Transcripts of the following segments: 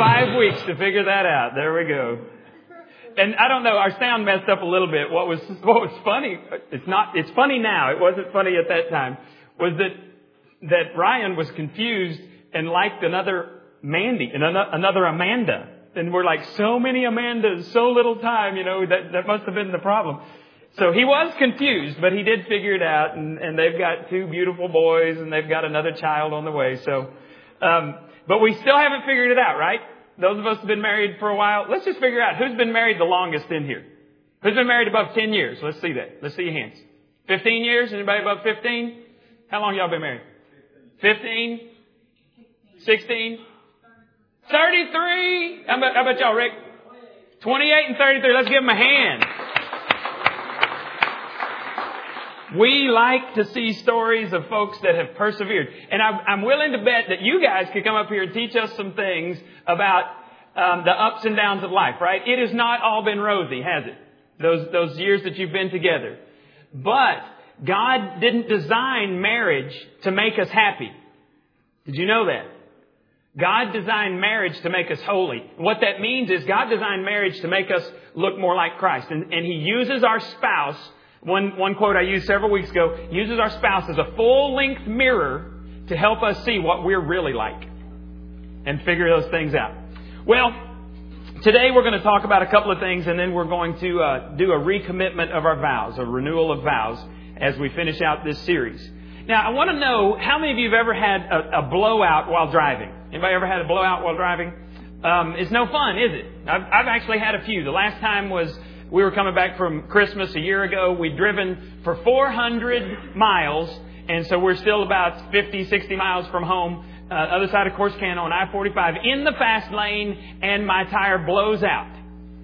five weeks to figure that out. There we go. And I don't know, our sound messed up a little bit. What was, what was funny, it's not, it's funny now. It wasn't funny at that time. Was that, that Ryan was confused and liked another Mandy and another Amanda. And we're like, so many Amandas, so little time, you know, that, that must have been the problem. So he was confused, but he did figure it out, and, and they've got two beautiful boys, and they've got another child on the way. So, um, but we still haven't figured it out, right? Those of us who've been married for a while, let's just figure out who's been married the longest in here. Who's been married above 10 years? Let's see that. Let's see your hands. 15 years? Anybody above 15? How long y'all been married? 15? 16? 33? How about, how about y'all, Rick? 28 and 33. Let's give them a hand. We like to see stories of folks that have persevered. And I'm willing to bet that you guys could come up here and teach us some things about um, the ups and downs of life, right? It has not all been rosy, has it? Those, those years that you've been together. But God didn't design marriage to make us happy. Did you know that? God designed marriage to make us holy. What that means is God designed marriage to make us look more like Christ. And, and He uses our spouse one, one quote I used several weeks ago uses our spouse as a full length mirror to help us see what we're really like and figure those things out. Well, today we're going to talk about a couple of things and then we're going to uh, do a recommitment of our vows, a renewal of vows as we finish out this series. Now, I want to know how many of you have ever had a, a blowout while driving? Anybody ever had a blowout while driving? Um, it's no fun, is it? I've, I've actually had a few. The last time was we were coming back from Christmas a year ago. We'd driven for 400 miles, and so we're still about 50, 60 miles from home, uh, other side of Corsicana on I-45 in the fast lane, and my tire blows out.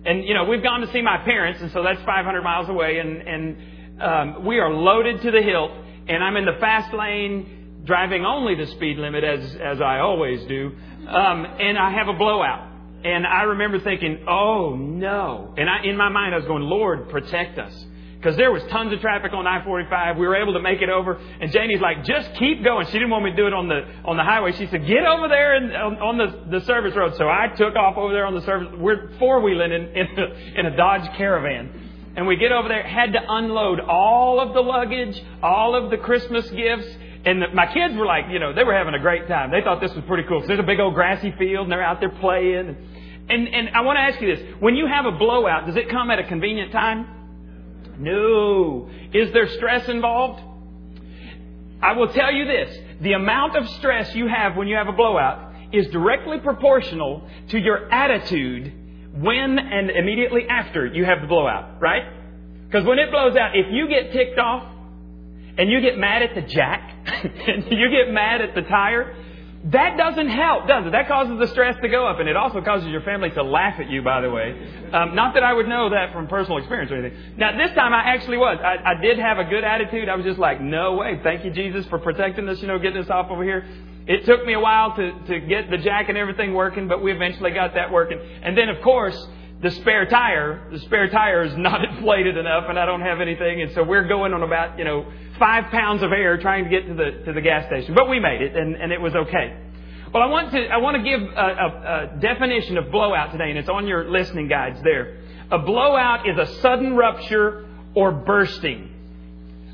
And, you know, we've gone to see my parents, and so that's 500 miles away, and, and um, we are loaded to the hilt, and I'm in the fast lane driving only the speed limit as, as I always do, um, and I have a blowout. And I remember thinking, oh no. And I, in my mind, I was going, Lord, protect us. Because there was tons of traffic on I-45. We were able to make it over. And Janie's like, just keep going. She didn't want me to do it on the, on the highway. She said, get over there and, on, on the, the service road. So I took off over there on the service. We're four-wheeling in, in, in a Dodge Caravan. And we get over there, had to unload all of the luggage, all of the Christmas gifts, and the, my kids were like, you know, they were having a great time. They thought this was pretty cool. So there's a big old grassy field and they're out there playing. And, and I want to ask you this. When you have a blowout, does it come at a convenient time? No. Is there stress involved? I will tell you this. The amount of stress you have when you have a blowout is directly proportional to your attitude when and immediately after you have the blowout, right? Because when it blows out, if you get ticked off and you get mad at the jack you get mad at the tire, that doesn't help, does it? That causes the stress to go up, and it also causes your family to laugh at you, by the way. Um, not that I would know that from personal experience or anything. Now, this time I actually was. I, I did have a good attitude. I was just like, no way. Thank you, Jesus, for protecting us, you know, getting us off over here. It took me a while to, to get the jack and everything working, but we eventually got that working. And then, of course, the spare tire, the spare tire is not inflated enough, and I don't have anything, and so we're going on about, you know, five pounds of air trying to get to the to the gas station. But we made it, and, and it was okay. Well, I want to I want to give a, a, a definition of blowout today, and it's on your listening guides there. A blowout is a sudden rupture or bursting.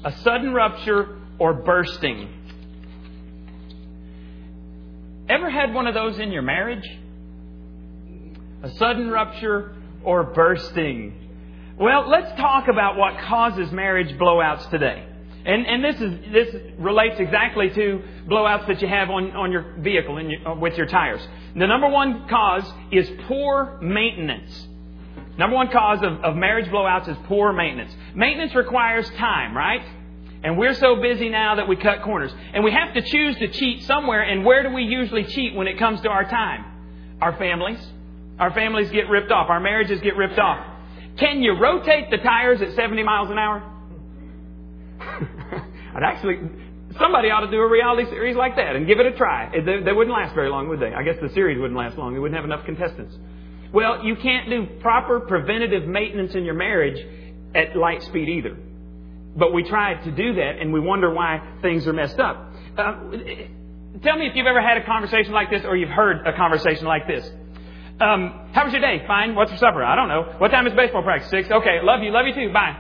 A sudden rupture or bursting. Ever had one of those in your marriage? A sudden rupture or bursting. Well, let's talk about what causes marriage blowouts today. And, and this, is, this relates exactly to blowouts that you have on, on your vehicle your, uh, with your tires. The number one cause is poor maintenance. Number one cause of, of marriage blowouts is poor maintenance. Maintenance requires time, right? And we're so busy now that we cut corners. And we have to choose to cheat somewhere. And where do we usually cheat when it comes to our time? Our families. Our families get ripped off. Our marriages get ripped off. Can you rotate the tires at 70 miles an hour? I'd actually, somebody ought to do a reality series like that and give it a try. They, they wouldn't last very long, would they? I guess the series wouldn't last long. They wouldn't have enough contestants. Well, you can't do proper preventative maintenance in your marriage at light speed either. But we try to do that and we wonder why things are messed up. Uh, tell me if you've ever had a conversation like this or you've heard a conversation like this. Um, how was your day? Fine. What's for supper? I don't know. What time is baseball practice? Six. Okay. Love you. Love you too. Bye.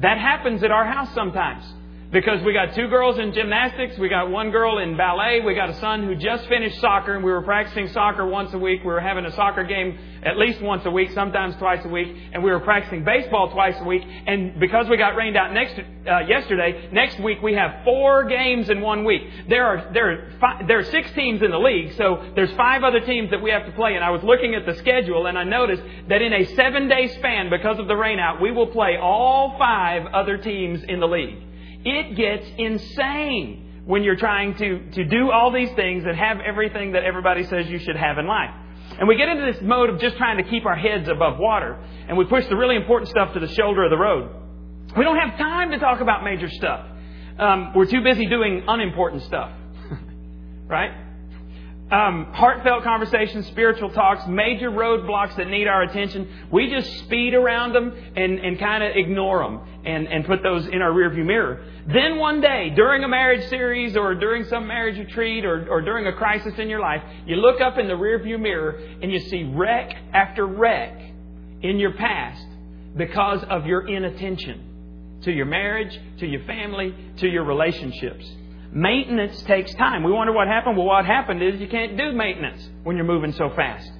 That happens at our house sometimes because we got two girls in gymnastics, we got one girl in ballet, we got a son who just finished soccer, and we were practicing soccer once a week. We were having a soccer game at least once a week, sometimes twice a week, and we were practicing baseball twice a week. And because we got rained out next uh, yesterday, next week we have four games in one week. There are there are five, there are six teams in the league, so there's five other teams that we have to play. And I was looking at the schedule, and I noticed that in a seven day span, because of the rainout, we will play all five other teams in the league. It gets insane when you're trying to, to do all these things and have everything that everybody says you should have in life. And we get into this mode of just trying to keep our heads above water, and we push the really important stuff to the shoulder of the road. We don't have time to talk about major stuff. Um, we're too busy doing unimportant stuff. right? Um, heartfelt conversations, spiritual talks, major roadblocks that need our attention, we just speed around them and, and kind of ignore them and, and put those in our rearview mirror. Then one day, during a marriage series or during some marriage retreat or, or during a crisis in your life, you look up in the rearview mirror and you see wreck after wreck in your past because of your inattention to your marriage, to your family, to your relationships. Maintenance takes time. We wonder what happened. Well, what happened is you can't do maintenance when you're moving so fast.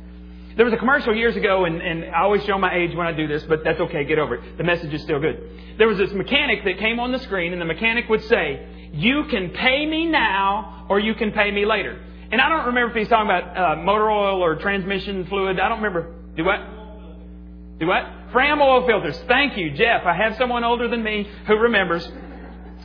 There was a commercial years ago, and, and I always show my age when I do this, but that's okay, get over it. The message is still good. There was this mechanic that came on the screen, and the mechanic would say, You can pay me now, or you can pay me later. And I don't remember if he's talking about uh, motor oil or transmission fluid. I don't remember. Do what? Do what? Fram oil filters. Thank you, Jeff. I have someone older than me who remembers.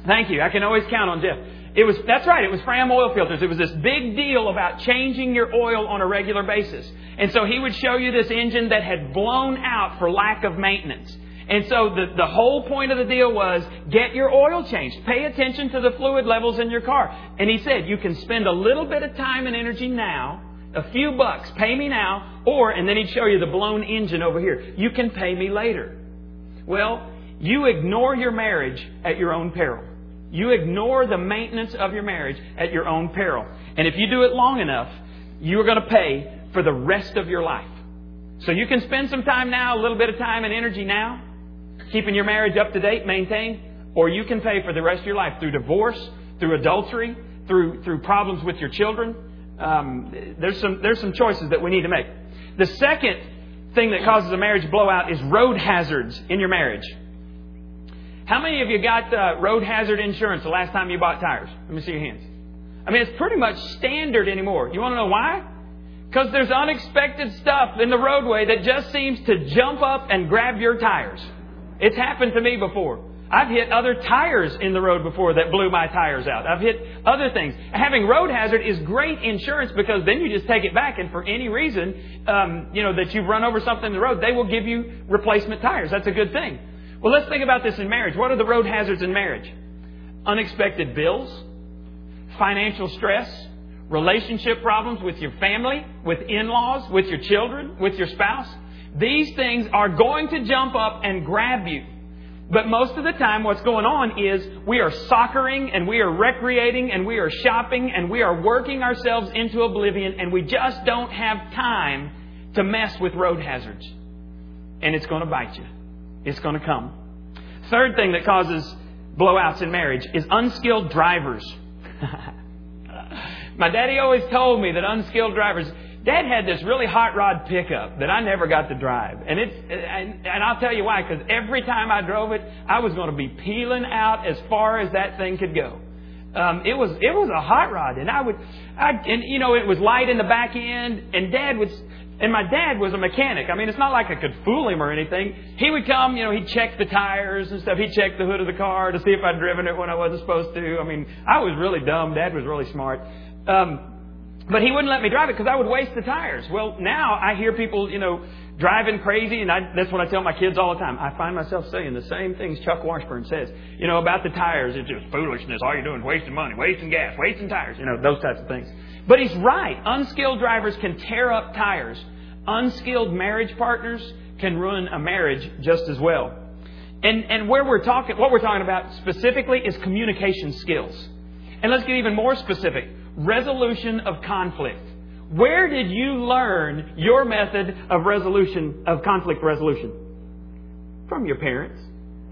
Thank you. I can always count on Jeff. It was, that's right, it was Fram oil filters. It was this big deal about changing your oil on a regular basis. And so he would show you this engine that had blown out for lack of maintenance. And so the, the whole point of the deal was get your oil changed. Pay attention to the fluid levels in your car. And he said, you can spend a little bit of time and energy now, a few bucks, pay me now, or, and then he'd show you the blown engine over here. You can pay me later. Well, you ignore your marriage at your own peril. You ignore the maintenance of your marriage at your own peril. And if you do it long enough, you are going to pay for the rest of your life. So you can spend some time now, a little bit of time and energy now, keeping your marriage up to date, maintained, or you can pay for the rest of your life through divorce, through adultery, through, through problems with your children. Um, there's, some, there's some choices that we need to make. The second thing that causes a marriage blowout is road hazards in your marriage. How many of you got uh, road hazard insurance the last time you bought tires? Let me see your hands. I mean, it's pretty much standard anymore. You want to know why? Because there's unexpected stuff in the roadway that just seems to jump up and grab your tires. It's happened to me before. I've hit other tires in the road before that blew my tires out. I've hit other things. Having road hazard is great insurance because then you just take it back, and for any reason, um, you know that you've run over something in the road, they will give you replacement tires. That's a good thing. Well, let's think about this in marriage. What are the road hazards in marriage? Unexpected bills, financial stress, relationship problems with your family, with in laws, with your children, with your spouse. These things are going to jump up and grab you. But most of the time, what's going on is we are soccering and we are recreating and we are shopping and we are working ourselves into oblivion and we just don't have time to mess with road hazards. And it's going to bite you. It's going to come. Third thing that causes blowouts in marriage is unskilled drivers. My daddy always told me that unskilled drivers, Dad had this really hot rod pickup that I never got to drive. And it's, and, and I'll tell you why, because every time I drove it, I was going to be peeling out as far as that thing could go. Um, it was it was a hot rod, and I would, I, and you know, it was light in the back end, and Dad would and my dad was a mechanic. I mean, it's not like I could fool him or anything. He would come, you know, he'd check the tires and stuff. He'd check the hood of the car to see if I'd driven it when I wasn't supposed to. I mean, I was really dumb. Dad was really smart. Um, but he wouldn't let me drive it because I would waste the tires. Well, now I hear people, you know, driving crazy, and I, that's what I tell my kids all the time. I find myself saying the same things Chuck Washburn says, you know, about the tires. It's just foolishness. All you're doing is wasting money, wasting gas, wasting tires, you know, those types of things. But he's right. Unskilled drivers can tear up tires. Unskilled marriage partners can ruin a marriage just as well. And, and where we're talking, what we're talking about specifically is communication skills. And let's get even more specific. Resolution of conflict. Where did you learn your method of resolution, of conflict resolution? From your parents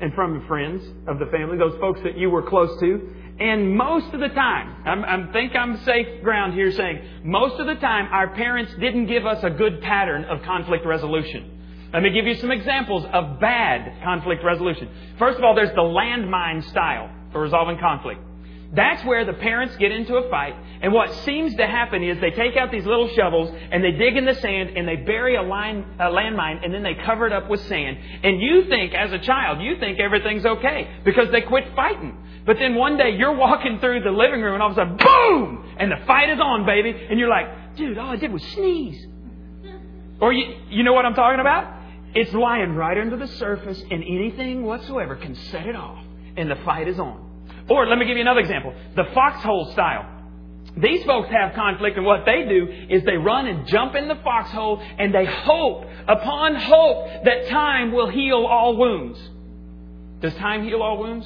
and from the friends of the family, those folks that you were close to. And most of the time, i think I'm safe ground here saying, most of the time our parents didn't give us a good pattern of conflict resolution. Let me give you some examples of bad conflict resolution. First of all, there's the landmine style for resolving conflict. That's where the parents get into a fight, and what seems to happen is they take out these little shovels and they dig in the sand and they bury a, line, a landmine and then they cover it up with sand. And you think, as a child, you think everything's okay because they quit fighting. But then one day you're walking through the living room and all of a sudden, boom! And the fight is on, baby. And you're like, dude, all I did was sneeze. Or you, you know what I'm talking about? It's lying right under the surface and anything whatsoever can set it off. And the fight is on. Or let me give you another example. The foxhole style. These folks have conflict and what they do is they run and jump in the foxhole and they hope, upon hope, that time will heal all wounds. Does time heal all wounds?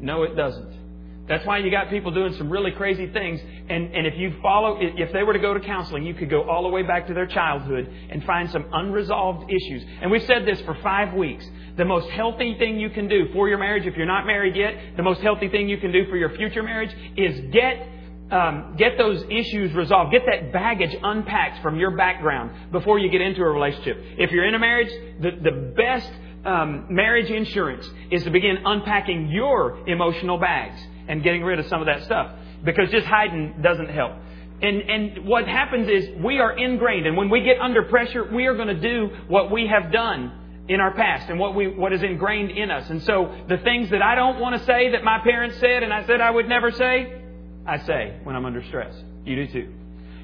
No, it doesn't. That's why you got people doing some really crazy things. And, and if you follow, if they were to go to counseling, you could go all the way back to their childhood and find some unresolved issues. And we've said this for five weeks. The most healthy thing you can do for your marriage, if you're not married yet, the most healthy thing you can do for your future marriage is get um, get those issues resolved. Get that baggage unpacked from your background before you get into a relationship. If you're in a marriage, the, the best um, marriage insurance is to begin unpacking your emotional bags and getting rid of some of that stuff because just hiding doesn't help. And, and what happens is we are ingrained, and when we get under pressure, we are going to do what we have done in our past and what we what is ingrained in us. And so the things that I don't want to say that my parents said and I said I would never say, I say when I'm under stress. You do too.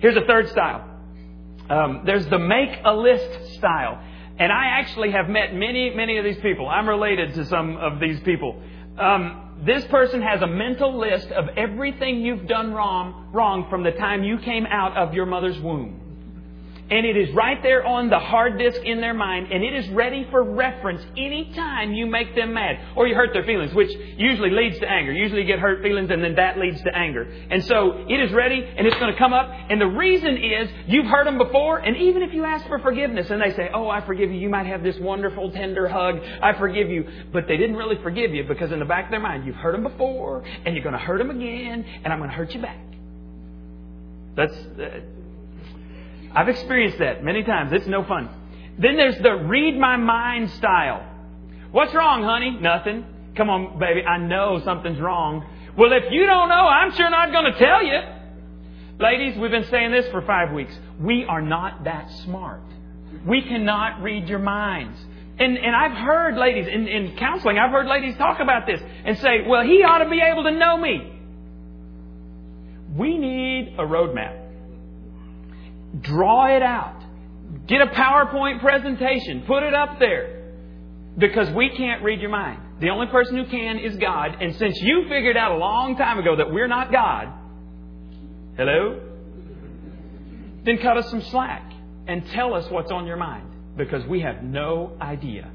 Here's a third style. Um, there's the make a list style. And I actually have met many, many of these people. I'm related to some of these people. Um, this person has a mental list of everything you've done wrong, wrong from the time you came out of your mother's womb. And it is right there on the hard disk in their mind, and it is ready for reference anytime you make them mad or you hurt their feelings, which usually leads to anger. Usually you get hurt feelings, and then that leads to anger. And so it is ready, and it's going to come up. And the reason is you've hurt them before, and even if you ask for forgiveness and they say, Oh, I forgive you, you might have this wonderful, tender hug, I forgive you. But they didn't really forgive you because in the back of their mind, you've hurt them before, and you're going to hurt them again, and I'm going to hurt you back. That's. Uh, I've experienced that many times. It's no fun. Then there's the read my mind style. What's wrong, honey? Nothing. Come on, baby. I know something's wrong. Well, if you don't know, I'm sure not going to tell you. Ladies, we've been saying this for five weeks. We are not that smart. We cannot read your minds. And, and I've heard ladies in, in counseling, I've heard ladies talk about this and say, well, he ought to be able to know me. We need a roadmap. Draw it out. Get a PowerPoint presentation. Put it up there. Because we can't read your mind. The only person who can is God. And since you figured out a long time ago that we're not God, hello? Then cut us some slack and tell us what's on your mind. Because we have no idea.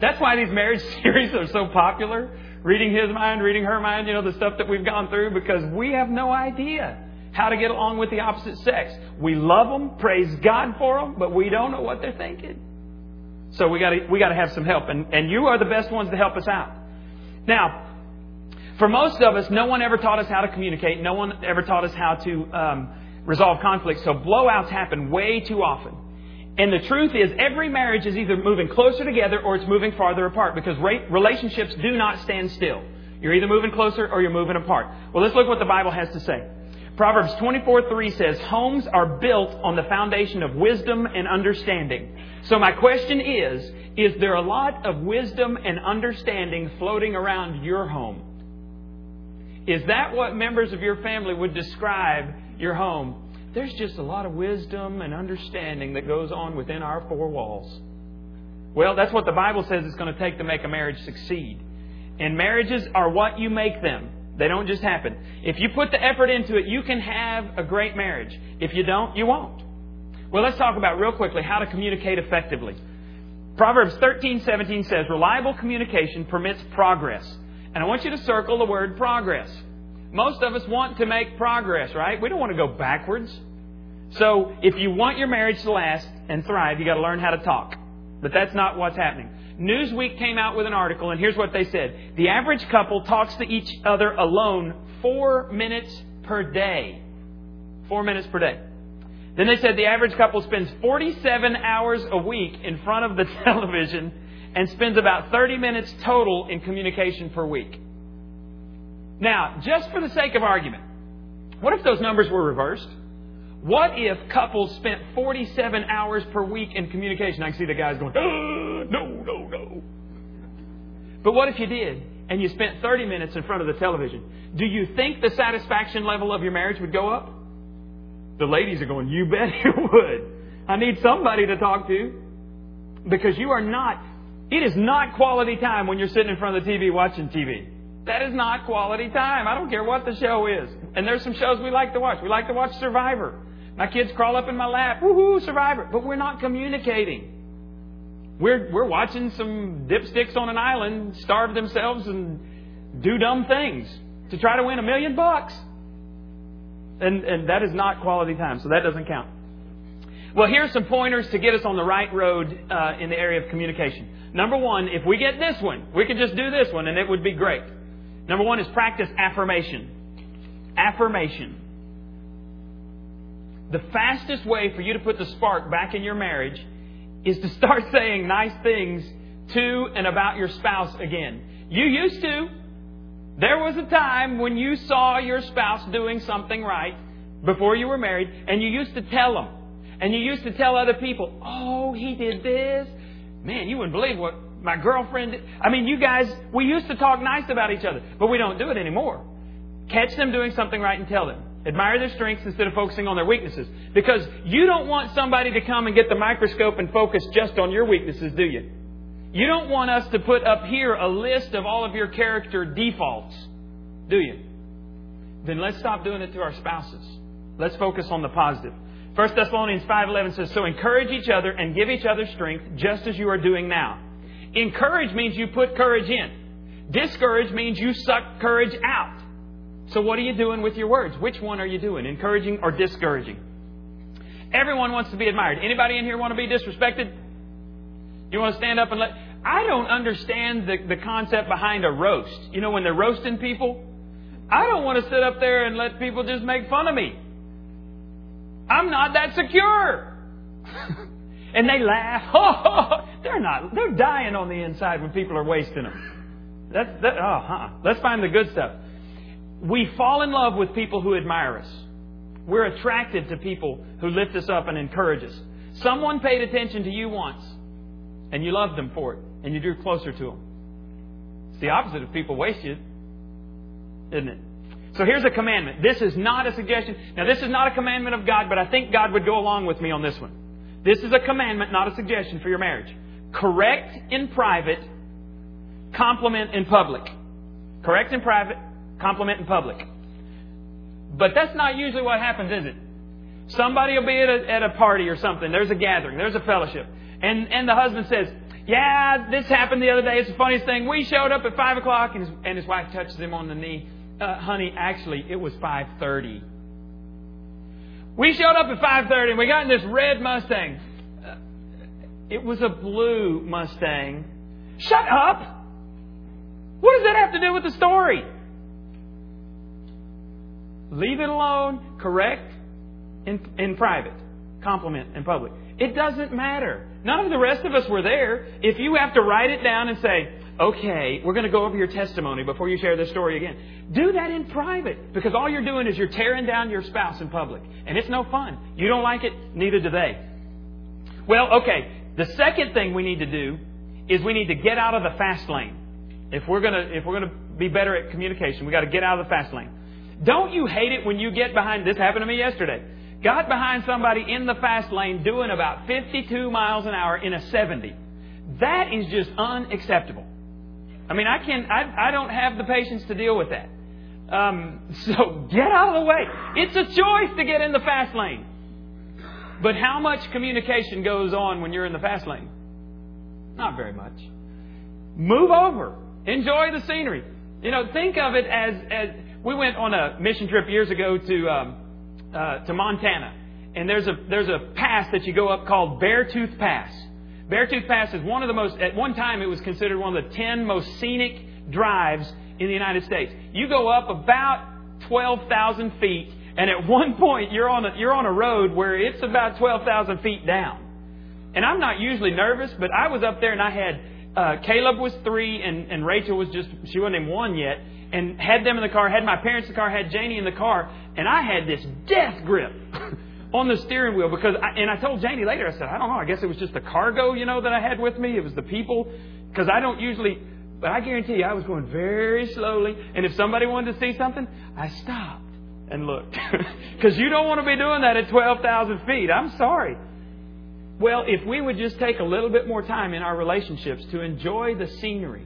That's why these marriage series are so popular. Reading his mind, reading her mind, you know, the stuff that we've gone through, because we have no idea how to get along with the opposite sex. We love them, praise God for them, but we don't know what they're thinking. So we got to we got to have some help, and and you are the best ones to help us out. Now, for most of us, no one ever taught us how to communicate. No one ever taught us how to um, resolve conflict. So blowouts happen way too often. And the truth is, every marriage is either moving closer together or it's moving farther apart because relationships do not stand still. You're either moving closer or you're moving apart. Well, let's look what the Bible has to say. Proverbs 24 3 says, Homes are built on the foundation of wisdom and understanding. So my question is, is there a lot of wisdom and understanding floating around your home? Is that what members of your family would describe your home? There's just a lot of wisdom and understanding that goes on within our four walls. Well, that's what the Bible says it's going to take to make a marriage succeed. And marriages are what you make them. They don't just happen. If you put the effort into it, you can have a great marriage. If you don't, you won't. Well, let's talk about real quickly how to communicate effectively. Proverbs 13:17 says, "Reliable communication permits progress." And I want you to circle the word progress. Most of us want to make progress, right? We don't want to go backwards. So if you want your marriage to last and thrive, you got to learn how to talk. But that's not what's happening. Newsweek came out with an article, and here's what they said. The average couple talks to each other alone four minutes per day. Four minutes per day. Then they said the average couple spends 47 hours a week in front of the television and spends about 30 minutes total in communication per week. Now, just for the sake of argument, what if those numbers were reversed? What if couples spent 47 hours per week in communication? I can see the guys going, oh, no, no, no. But what if you did and you spent 30 minutes in front of the television? Do you think the satisfaction level of your marriage would go up? The ladies are going, you bet it would. I need somebody to talk to. Because you are not, it is not quality time when you're sitting in front of the TV watching TV. That is not quality time. I don't care what the show is. And there's some shows we like to watch. We like to watch Survivor. My kids crawl up in my lap, woohoo, Survivor. But we're not communicating. We're, we're watching some dipsticks on an island starve themselves and do dumb things to try to win a million bucks. And, and that is not quality time, so that doesn't count. Well, here are some pointers to get us on the right road uh, in the area of communication. Number one, if we get this one, we could just do this one and it would be great. Number one is practice affirmation. Affirmation. The fastest way for you to put the spark back in your marriage is to start saying nice things to and about your spouse again. You used to. There was a time when you saw your spouse doing something right before you were married, and you used to tell them. And you used to tell other people, oh, he did this. Man, you wouldn't believe what my girlfriend did. I mean, you guys, we used to talk nice about each other, but we don't do it anymore. Catch them doing something right and tell them. Admire their strengths instead of focusing on their weaknesses. Because you don't want somebody to come and get the microscope and focus just on your weaknesses, do you? You don't want us to put up here a list of all of your character defaults, do you? Then let's stop doing it to our spouses. Let's focus on the positive. 1 Thessalonians 5:11 says, "So encourage each other and give each other strength just as you are doing now." Encourage means you put courage in. Discourage means you suck courage out. So what are you doing with your words? Which one are you doing? Encouraging or discouraging? Everyone wants to be admired. Anybody in here want to be disrespected? You want to stand up and let I don't understand the, the concept behind a roast. You know, when they're roasting people, I don't want to sit up there and let people just make fun of me. I'm not that secure. and they laugh. Oh, they're not. They're dying on the inside when people are wasting them. That's that. Oh, huh. Let's find the good stuff. We fall in love with people who admire us. We're attracted to people who lift us up and encourage us. Someone paid attention to you once, and you loved them for it, and you drew closer to them. It's the opposite of people waste you, isn't it? So here's a commandment. This is not a suggestion. Now, this is not a commandment of God, but I think God would go along with me on this one. This is a commandment, not a suggestion for your marriage. Correct in private, compliment in public. Correct in private, compliment in public. But that's not usually what happens, is it? Somebody will be at a, at a party or something. There's a gathering. There's a fellowship. And, and the husband says, yeah, this happened the other day. It's the funniest thing. We showed up at 5 o'clock and his, and his wife touches him on the knee. Uh, honey, actually, it was 5.30. We showed up at 5.30 and we got in this red Mustang. Uh, it was a blue Mustang. Shut up! What does that have to do with the story? Leave it alone. Correct in, in private. Compliment in public. It doesn't matter. None of the rest of us were there. If you have to write it down and say, okay, we're going to go over your testimony before you share this story again, do that in private. Because all you're doing is you're tearing down your spouse in public. And it's no fun. You don't like it, neither do they. Well, okay. The second thing we need to do is we need to get out of the fast lane. If we're going to, if we're going to be better at communication, we've got to get out of the fast lane. Don't you hate it when you get behind, this happened to me yesterday. Got behind somebody in the fast lane doing about 52 miles an hour in a 70. That is just unacceptable. I mean, I can, I, I don't have the patience to deal with that. Um, so get out of the way. It's a choice to get in the fast lane. But how much communication goes on when you're in the fast lane? Not very much. Move over. Enjoy the scenery. You know, think of it as, as we went on a mission trip years ago to um, uh, to Montana, and there's a there's a pass that you go up called Beartooth Pass. Beartooth Pass is one of the most. At one time, it was considered one of the ten most scenic drives in the United States. You go up about twelve thousand feet, and at one point you're on a you're on a road where it's about twelve thousand feet down. And I'm not usually nervous, but I was up there and I had uh, Caleb was three and, and Rachel was just she wasn't even one yet, and had them in the car, had my parents in the car, had Janie in the car, and I had this death grip. on the steering wheel because, I, and I told Janie later, I said, I don't know, I guess it was just the cargo, you know, that I had with me. It was the people, because I don't usually, but I guarantee you, I was going very slowly, and if somebody wanted to see something, I stopped and looked. Because you don't want to be doing that at 12,000 feet. I'm sorry. Well, if we would just take a little bit more time in our relationships to enjoy the scenery.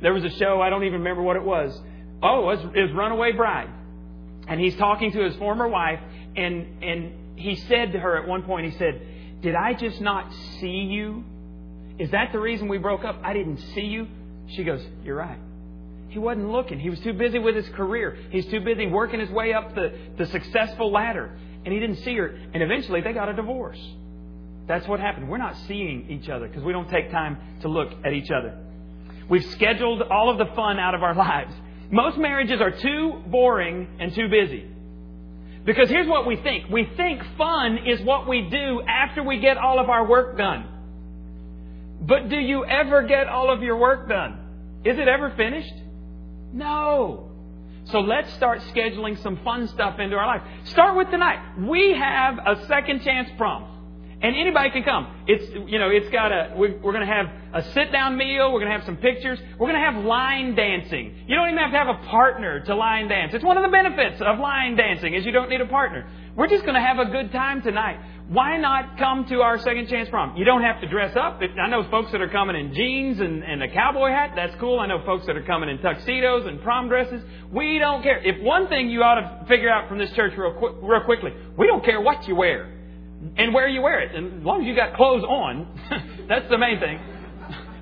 There was a show, I don't even remember what it was. Oh, it was, it was Runaway Bride. And he's talking to his former wife, and, and he said to her at one point, he said, Did I just not see you? Is that the reason we broke up? I didn't see you? She goes, You're right. He wasn't looking. He was too busy with his career. He's too busy working his way up the, the successful ladder. And he didn't see her. And eventually they got a divorce. That's what happened. We're not seeing each other because we don't take time to look at each other. We've scheduled all of the fun out of our lives. Most marriages are too boring and too busy. Because here's what we think. We think fun is what we do after we get all of our work done. But do you ever get all of your work done? Is it ever finished? No. So let's start scheduling some fun stuff into our life. Start with tonight. We have a second chance prom. And anybody can come. It's, you know, it's got a, we're, we're going to have a sit down meal. We're going to have some pictures. We're going to have line dancing. You don't even have to have a partner to line dance. It's one of the benefits of line dancing is you don't need a partner. We're just going to have a good time tonight. Why not come to our second chance prom? You don't have to dress up. I know folks that are coming in jeans and, and a cowboy hat. That's cool. I know folks that are coming in tuxedos and prom dresses. We don't care. If one thing you ought to figure out from this church real, quick, real quickly, we don't care what you wear and where you wear it. And as long as you got clothes on, that's the main thing.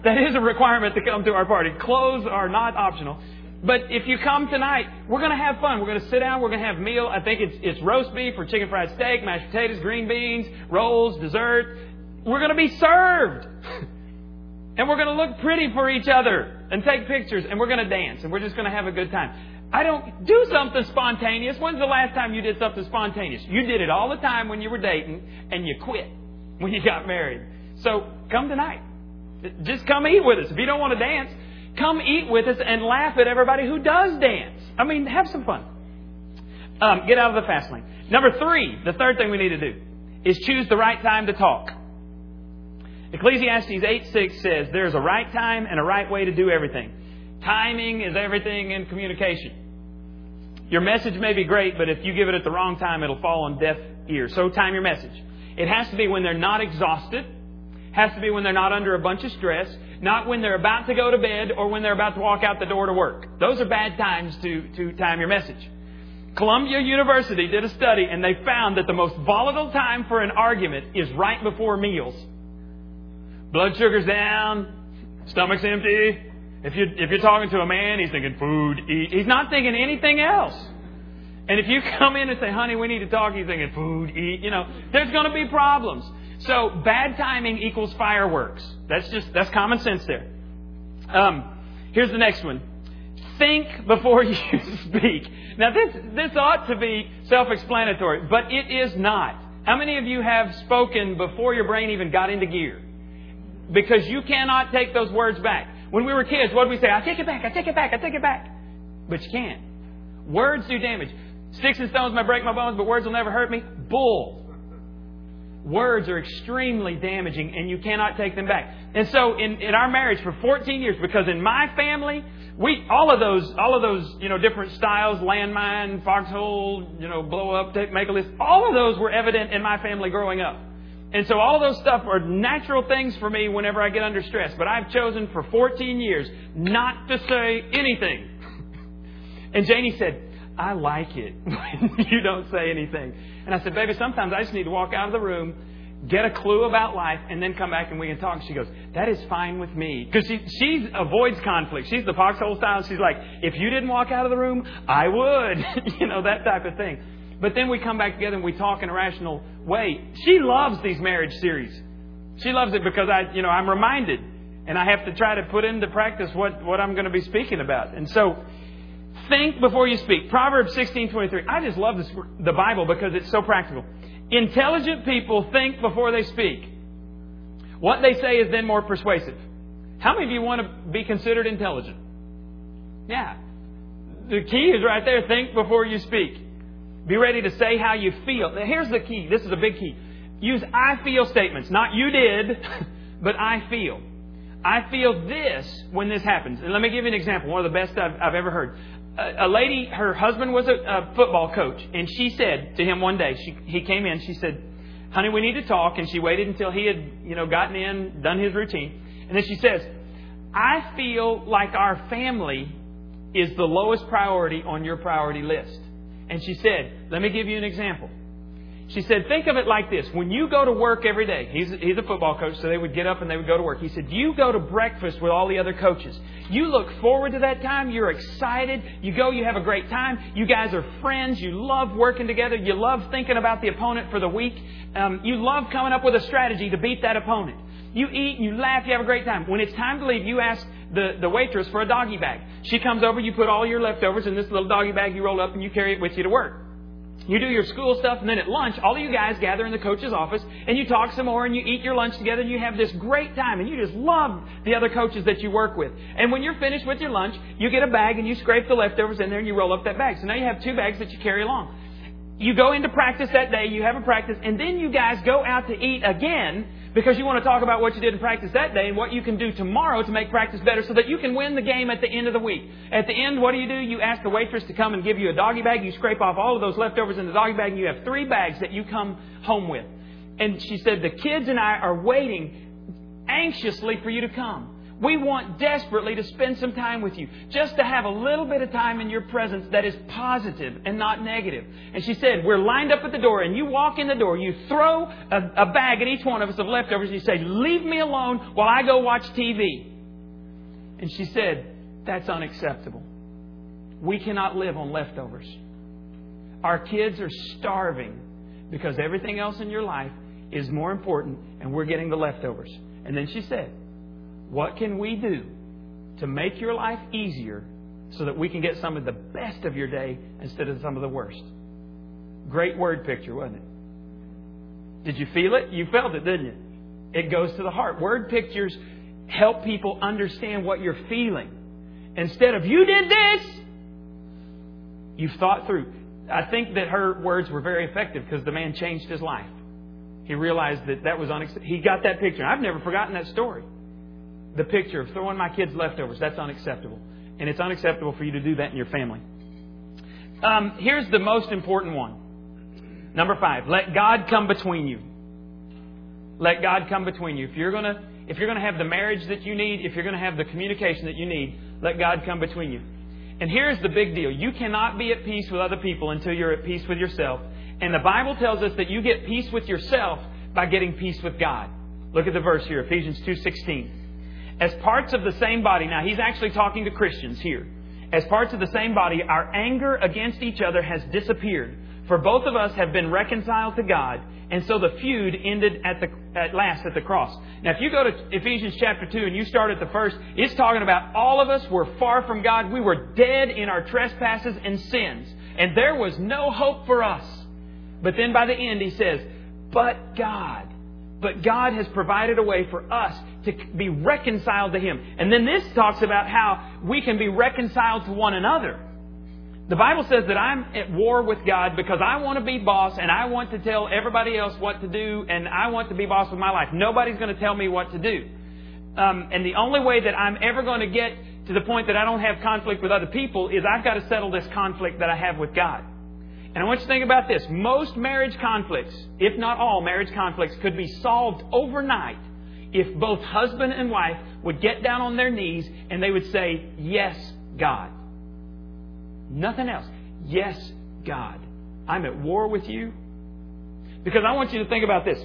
That is a requirement to come to our party. Clothes are not optional. But if you come tonight, we're going to have fun. We're going to sit down. We're going to have meal. I think it's, it's roast beef or chicken fried steak, mashed potatoes, green beans, rolls, dessert. We're going to be served. and we're going to look pretty for each other and take pictures and we're going to dance and we're just going to have a good time. I don't do something spontaneous. When's the last time you did something spontaneous? You did it all the time when you were dating and you quit when you got married. So come tonight. Just come eat with us. If you don't want to dance, come eat with us and laugh at everybody who does dance. I mean, have some fun. Um, get out of the fast lane. Number three, the third thing we need to do is choose the right time to talk. Ecclesiastes 8 6 says, There's a right time and a right way to do everything. Timing is everything in communication. Your message may be great, but if you give it at the wrong time, it'll fall on deaf ears. So time your message. It has to be when they're not exhausted. Has to be when they're not under a bunch of stress. Not when they're about to go to bed or when they're about to walk out the door to work. Those are bad times to, to time your message. Columbia University did a study and they found that the most volatile time for an argument is right before meals. Blood sugar's down, stomach's empty, if you're, if you're talking to a man, he's thinking food, eat. He's not thinking anything else. And if you come in and say, honey, we need to talk, he's thinking food, eat. You know, there's going to be problems. So bad timing equals fireworks. That's just, that's common sense there. Um, here's the next one. Think before you speak. Now this, this ought to be self-explanatory, but it is not. How many of you have spoken before your brain even got into gear? Because you cannot take those words back. When we were kids, what did we say? I take it back, I take it back, I take it back. But you can't. Words do damage. Sticks and stones may break my bones, but words will never hurt me. Bull. Words are extremely damaging and you cannot take them back. And so in, in our marriage for 14 years, because in my family, we, all of those, all of those, you know, different styles, landmine, foxhole, you know, blow up, take, make a list, all of those were evident in my family growing up. And so all those stuff are natural things for me whenever I get under stress. But I've chosen for 14 years not to say anything. And Janie said, I like it when you don't say anything. And I said, baby, sometimes I just need to walk out of the room, get a clue about life, and then come back and we can talk. She goes, that is fine with me. Because she, she avoids conflict. She's the foxhole style. She's like, if you didn't walk out of the room, I would. you know, that type of thing. But then we come back together and we talk in a rational way. She loves these marriage series. She loves it because I, you know, I'm reminded and I have to try to put into practice what, what I'm going to be speaking about. And so, think before you speak. Proverbs 16:23. I just love this, the Bible because it's so practical. Intelligent people think before they speak. What they say is then more persuasive. How many of you want to be considered intelligent? Yeah. The key is right there. Think before you speak. Be ready to say how you feel. Now, here's the key. This is a big key. Use I feel statements. Not you did, but I feel. I feel this when this happens. And let me give you an example. One of the best I've, I've ever heard. A, a, lady, her husband was a, a, football coach, and she said to him one day, she, he came in, she said, honey, we need to talk. And she waited until he had, you know, gotten in, done his routine. And then she says, I feel like our family is the lowest priority on your priority list. And she said, let me give you an example. She said, think of it like this. When you go to work every day, he's, he's a football coach, so they would get up and they would go to work. He said, you go to breakfast with all the other coaches. You look forward to that time. You're excited. You go, you have a great time. You guys are friends. You love working together. You love thinking about the opponent for the week. Um, you love coming up with a strategy to beat that opponent. You eat, you laugh, you have a great time. When it's time to leave, you ask the, the waitress for a doggy bag. She comes over, you put all your leftovers in this little doggy bag you roll up, and you carry it with you to work. You do your school stuff, and then at lunch, all of you guys gather in the coach's office, and you talk some more, and you eat your lunch together, and you have this great time, and you just love the other coaches that you work with. And when you're finished with your lunch, you get a bag, and you scrape the leftovers in there, and you roll up that bag. So now you have two bags that you carry along. You go into practice that day, you have a practice, and then you guys go out to eat again because you want to talk about what you did in practice that day and what you can do tomorrow to make practice better so that you can win the game at the end of the week. At the end, what do you do? You ask the waitress to come and give you a doggy bag. You scrape off all of those leftovers in the doggy bag and you have three bags that you come home with. And she said, the kids and I are waiting anxiously for you to come. We want desperately to spend some time with you, just to have a little bit of time in your presence that is positive and not negative. And she said, We're lined up at the door, and you walk in the door, you throw a, a bag at each one of us of leftovers, and you say, Leave me alone while I go watch TV. And she said, That's unacceptable. We cannot live on leftovers. Our kids are starving because everything else in your life is more important, and we're getting the leftovers. And then she said, what can we do to make your life easier so that we can get some of the best of your day instead of some of the worst? Great word picture, wasn't it? Did you feel it? You felt it, didn't you? It goes to the heart. Word pictures help people understand what you're feeling. Instead of, you did this, you've thought through. I think that her words were very effective because the man changed his life. He realized that that was unacceptable. He got that picture. I've never forgotten that story the picture of throwing my kids leftovers. That's unacceptable. And it's unacceptable for you to do that in your family. Um, here's the most important one. Number five, let God come between you. Let God come between you. If you're gonna if you're gonna have the marriage that you need, if you're gonna have the communication that you need, let God come between you. And here's the big deal. You cannot be at peace with other people until you're at peace with yourself. And the Bible tells us that you get peace with yourself by getting peace with God. Look at the verse here, Ephesians 2:16 as parts of the same body. Now, he's actually talking to Christians here. As parts of the same body, our anger against each other has disappeared. For both of us have been reconciled to God, and so the feud ended at the at last at the cross. Now, if you go to Ephesians chapter two and you start at the first, it's talking about all of us were far from God. We were dead in our trespasses and sins, and there was no hope for us. But then by the end, he says, "But God." But God has provided a way for us to be reconciled to Him. And then this talks about how we can be reconciled to one another. The Bible says that I'm at war with God because I want to be boss and I want to tell everybody else what to do and I want to be boss with my life. Nobody's going to tell me what to do. Um, and the only way that I'm ever going to get to the point that I don't have conflict with other people is I've got to settle this conflict that I have with God. And I want you to think about this. Most marriage conflicts, if not all marriage conflicts, could be solved overnight if both husband and wife would get down on their knees and they would say, Yes, God. Nothing else. Yes, God. I'm at war with you. Because I want you to think about this.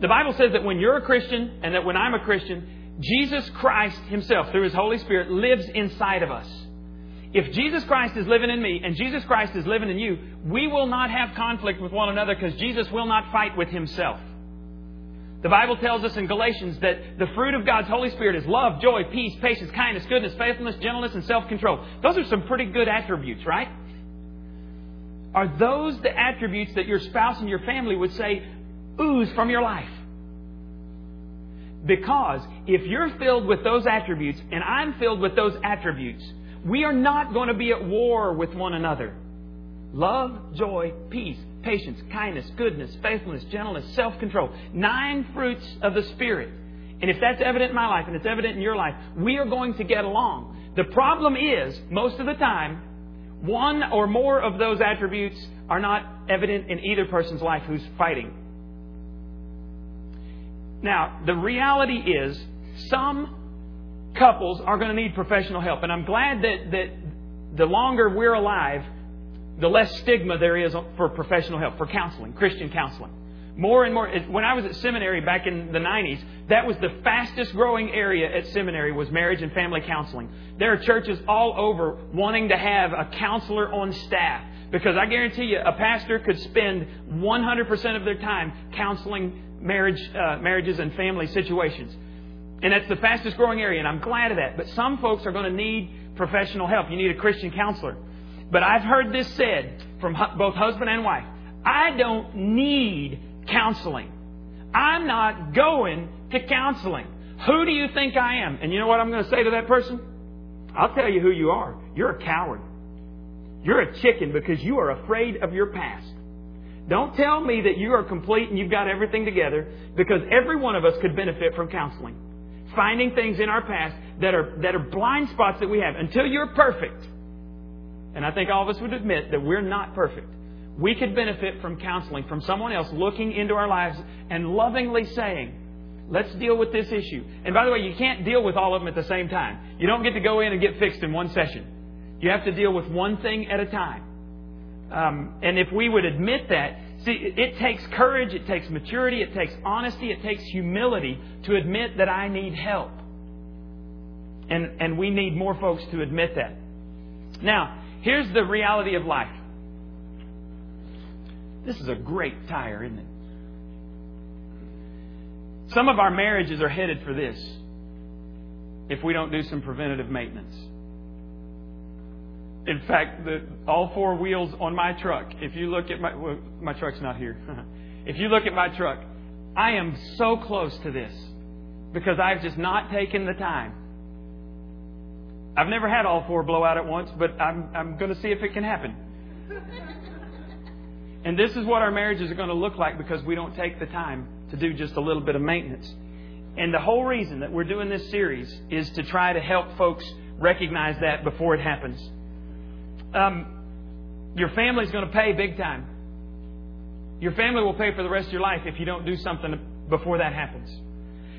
The Bible says that when you're a Christian and that when I'm a Christian, Jesus Christ Himself, through His Holy Spirit, lives inside of us. If Jesus Christ is living in me and Jesus Christ is living in you, we will not have conflict with one another because Jesus will not fight with himself. The Bible tells us in Galatians that the fruit of God's Holy Spirit is love, joy, peace, patience, kindness, goodness, faithfulness, gentleness, and self control. Those are some pretty good attributes, right? Are those the attributes that your spouse and your family would say ooze from your life? Because if you're filled with those attributes and I'm filled with those attributes, we are not going to be at war with one another. Love, joy, peace, patience, kindness, goodness, faithfulness, gentleness, self control. Nine fruits of the Spirit. And if that's evident in my life and it's evident in your life, we are going to get along. The problem is, most of the time, one or more of those attributes are not evident in either person's life who's fighting. Now, the reality is, some couples are going to need professional help. And I'm glad that, that the longer we're alive, the less stigma there is for professional help, for counseling, Christian counseling. More and more, when I was at seminary back in the 90s, that was the fastest growing area at seminary was marriage and family counseling. There are churches all over wanting to have a counselor on staff because I guarantee you a pastor could spend 100% of their time counseling marriage, uh, marriages and family situations. And that's the fastest growing area, and I'm glad of that. But some folks are going to need professional help. You need a Christian counselor. But I've heard this said from both husband and wife I don't need counseling. I'm not going to counseling. Who do you think I am? And you know what I'm going to say to that person? I'll tell you who you are. You're a coward. You're a chicken because you are afraid of your past. Don't tell me that you are complete and you've got everything together because every one of us could benefit from counseling finding things in our past that are, that are blind spots that we have until you're perfect. And I think all of us would admit that we're not perfect. We could benefit from counseling, from someone else looking into our lives and lovingly saying, let's deal with this issue. And by the way, you can't deal with all of them at the same time. You don't get to go in and get fixed in one session. You have to deal with one thing at a time. Um, and if we would admit that, See, it takes courage, it takes maturity, it takes honesty, it takes humility to admit that I need help. And, and we need more folks to admit that. Now, here's the reality of life. This is a great tire, isn't it? Some of our marriages are headed for this if we don't do some preventative maintenance. In fact, the, all four wheels on my truck, if you look at my, well, my truck's not here. if you look at my truck, I am so close to this because I've just not taken the time. I've never had all four blow out at once, but I'm, I'm going to see if it can happen. and this is what our marriages are going to look like because we don't take the time to do just a little bit of maintenance. And the whole reason that we're doing this series is to try to help folks recognize that before it happens um, your family's going to pay big time. Your family will pay for the rest of your life if you don't do something before that happens.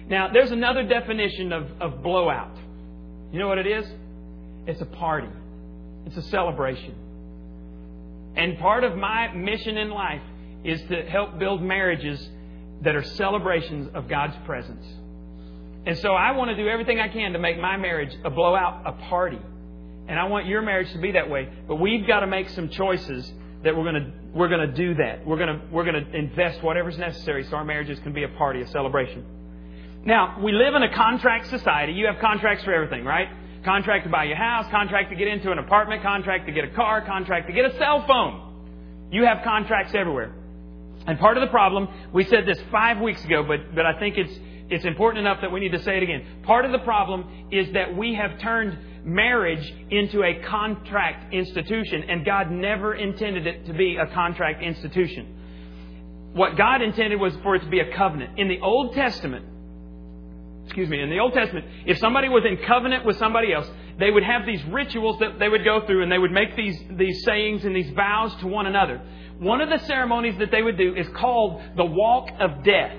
Now, there's another definition of, of blowout. You know what it is? It's a party, it's a celebration. And part of my mission in life is to help build marriages that are celebrations of God's presence. And so I want to do everything I can to make my marriage a blowout, a party. And I want your marriage to be that way. But we've got to make some choices that we're going to we're going to do that. We're going to we're going to invest whatever's necessary so our marriages can be a party, a celebration. Now, we live in a contract society. You have contracts for everything, right? Contract to buy your house, contract to get into an apartment, contract to get a car, contract to get a cell phone. You have contracts everywhere. And part of the problem, we said this five weeks ago, but, but I think it's, it's important enough that we need to say it again. Part of the problem is that we have turned marriage into a contract institution, and God never intended it to be a contract institution. What God intended was for it to be a covenant. In the Old Testament, excuse me, in the Old Testament, if somebody was in covenant with somebody else, they would have these rituals that they would go through and they would make these, these sayings and these vows to one another. One of the ceremonies that they would do is called the walk of death.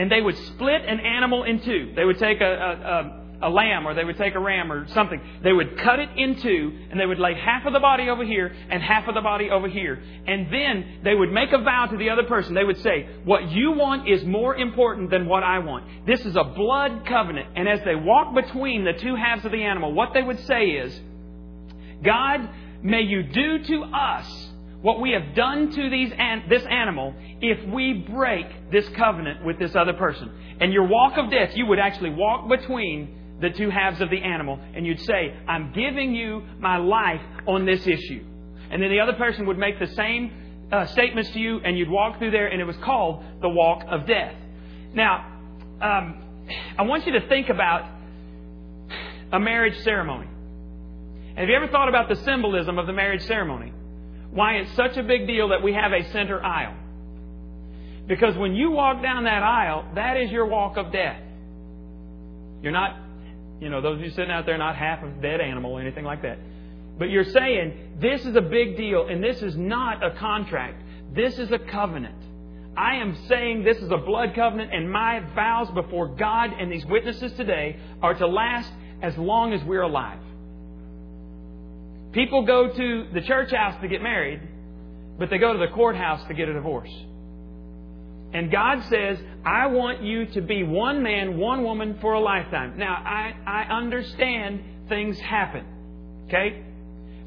And they would split an animal in two. They would take a, a, a a lamb or they would take a ram or something. They would cut it in two and they would lay half of the body over here and half of the body over here. And then they would make a vow to the other person. They would say, what you want is more important than what I want. This is a blood covenant. And as they walk between the two halves of the animal, what they would say is, God, may you do to us what we have done to these an- this animal if we break this covenant with this other person. And your walk of death, you would actually walk between the two halves of the animal and you'd say, I'm giving you my life on this issue. And then the other person would make the same uh, statements to you and you'd walk through there and it was called the walk of death. Now, um, I want you to think about a marriage ceremony. Have you ever thought about the symbolism of the marriage ceremony? Why it's such a big deal that we have a center aisle. Because when you walk down that aisle, that is your walk of death. You're not, you know, those of you sitting out there, not half a dead animal or anything like that. But you're saying, this is a big deal, and this is not a contract. This is a covenant. I am saying this is a blood covenant, and my vows before God and these witnesses today are to last as long as we're alive. People go to the church house to get married, but they go to the courthouse to get a divorce. And God says, I want you to be one man, one woman for a lifetime. Now, I, I understand things happen. Okay?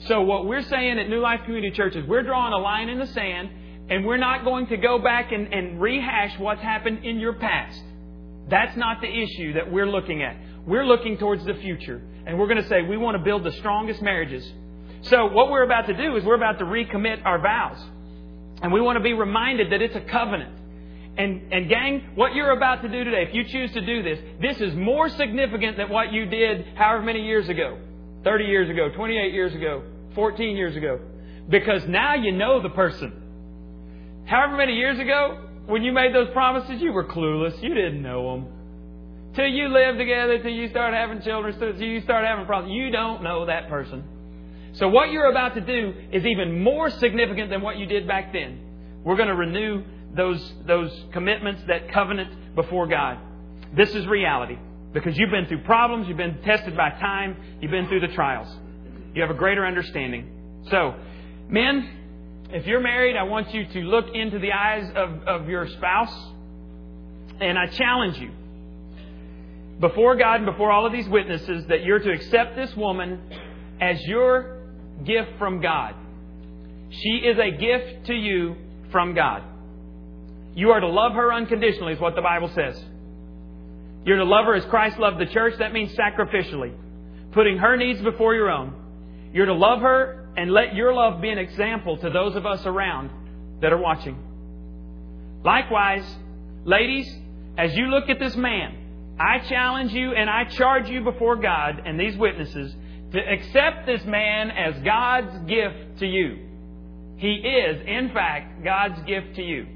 So what we're saying at New Life Community Church is we're drawing a line in the sand and we're not going to go back and, and rehash what's happened in your past. That's not the issue that we're looking at. We're looking towards the future. And we're going to say we want to build the strongest marriages. So what we're about to do is we're about to recommit our vows. And we want to be reminded that it's a covenant. And, and gang, what you're about to do today, if you choose to do this, this is more significant than what you did however many years ago. 30 years ago, 28 years ago, 14 years ago. Because now you know the person. However many years ago, when you made those promises, you were clueless. You didn't know them. Till you live together, till you start having children, till you start having problems. You don't know that person. So what you're about to do is even more significant than what you did back then. We're going to renew those, those commitments, that covenant before God. This is reality. Because you've been through problems, you've been tested by time, you've been through the trials. You have a greater understanding. So, men, if you're married, I want you to look into the eyes of, of your spouse. And I challenge you, before God and before all of these witnesses, that you're to accept this woman as your gift from God. She is a gift to you from God. You are to love her unconditionally, is what the Bible says. You're to love her as Christ loved the church. That means sacrificially, putting her needs before your own. You're to love her and let your love be an example to those of us around that are watching. Likewise, ladies, as you look at this man, I challenge you and I charge you before God and these witnesses to accept this man as God's gift to you. He is, in fact, God's gift to you.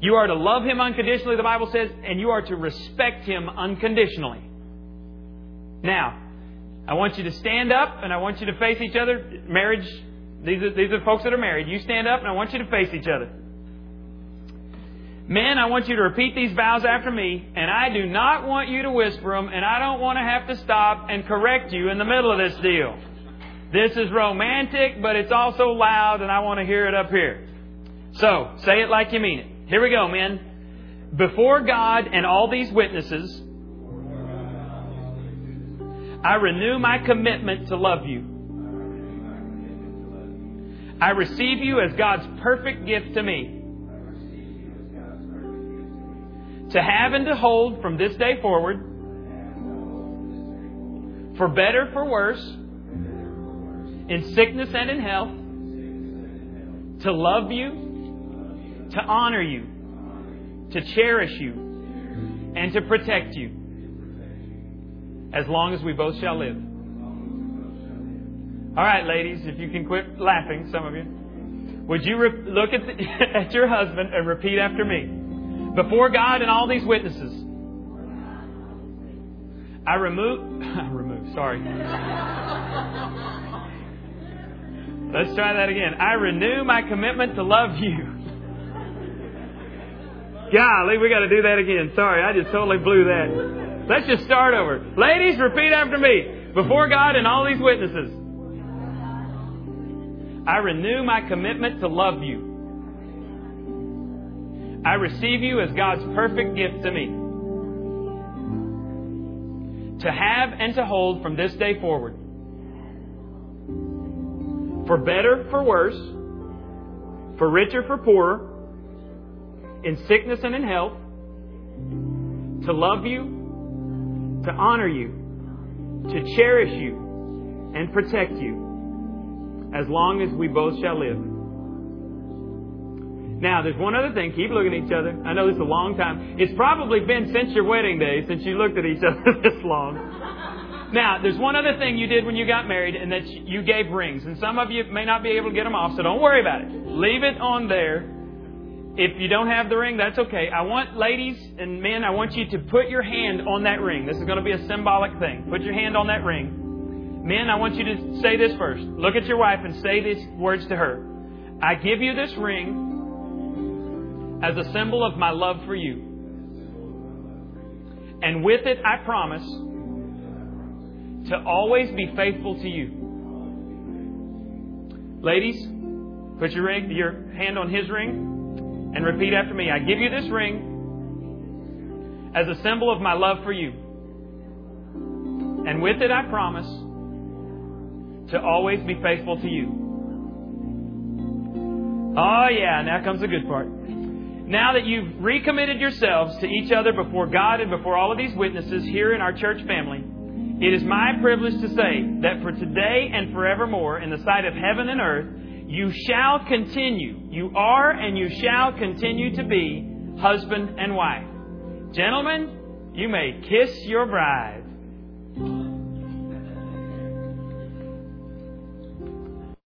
You are to love him unconditionally, the Bible says, and you are to respect him unconditionally. Now, I want you to stand up and I want you to face each other. Marriage, these are, these are folks that are married. You stand up and I want you to face each other. Men, I want you to repeat these vows after me, and I do not want you to whisper them, and I don't want to have to stop and correct you in the middle of this deal. This is romantic, but it's also loud, and I want to hear it up here. So, say it like you mean it. Here we go, men. Before God and all these witnesses, I renew my commitment to love you. I receive you as God's perfect gift to me. To have and to hold from this day forward, for better, for worse, in sickness and in health, to love you, to honor you, to cherish you, and to protect you as long as we both shall live. All right, ladies, if you can quit laughing, some of you. Would you re- look at, the, at your husband and repeat after me? Before God and all these witnesses, I remove, I remove, sorry. Let's try that again. I renew my commitment to love you. Golly, we got to do that again. Sorry, I just totally blew that. Let's just start over. Ladies, repeat after me. Before God and all these witnesses, I renew my commitment to love you. I receive you as God's perfect gift to me. To have and to hold from this day forward. for better, for worse, for richer, for poorer, in sickness and in health, to love you, to honor you, to cherish you, and protect you, as long as we both shall live. Now, there's one other thing. Keep looking at each other. I know this is a long time. It's probably been since your wedding day since you looked at each other this long. Now, there's one other thing you did when you got married, and that you gave rings. And some of you may not be able to get them off, so don't worry about it. Leave it on there. If you don't have the ring, that's okay. I want ladies and men, I want you to put your hand on that ring. This is going to be a symbolic thing. Put your hand on that ring. Men, I want you to say this first. Look at your wife and say these words to her. I give you this ring as a symbol of my love for you. And with it, I promise to always be faithful to you. Ladies, put your ring, your hand on his ring and repeat after me. I give you this ring as a symbol of my love for you. And with it, I promise to always be faithful to you. Oh, yeah, now comes the good part. Now that you've recommitted yourselves to each other before God and before all of these witnesses here in our church family, it is my privilege to say that for today and forevermore, in the sight of heaven and earth, you shall continue, you are and you shall continue to be husband and wife. Gentlemen, you may kiss your bride.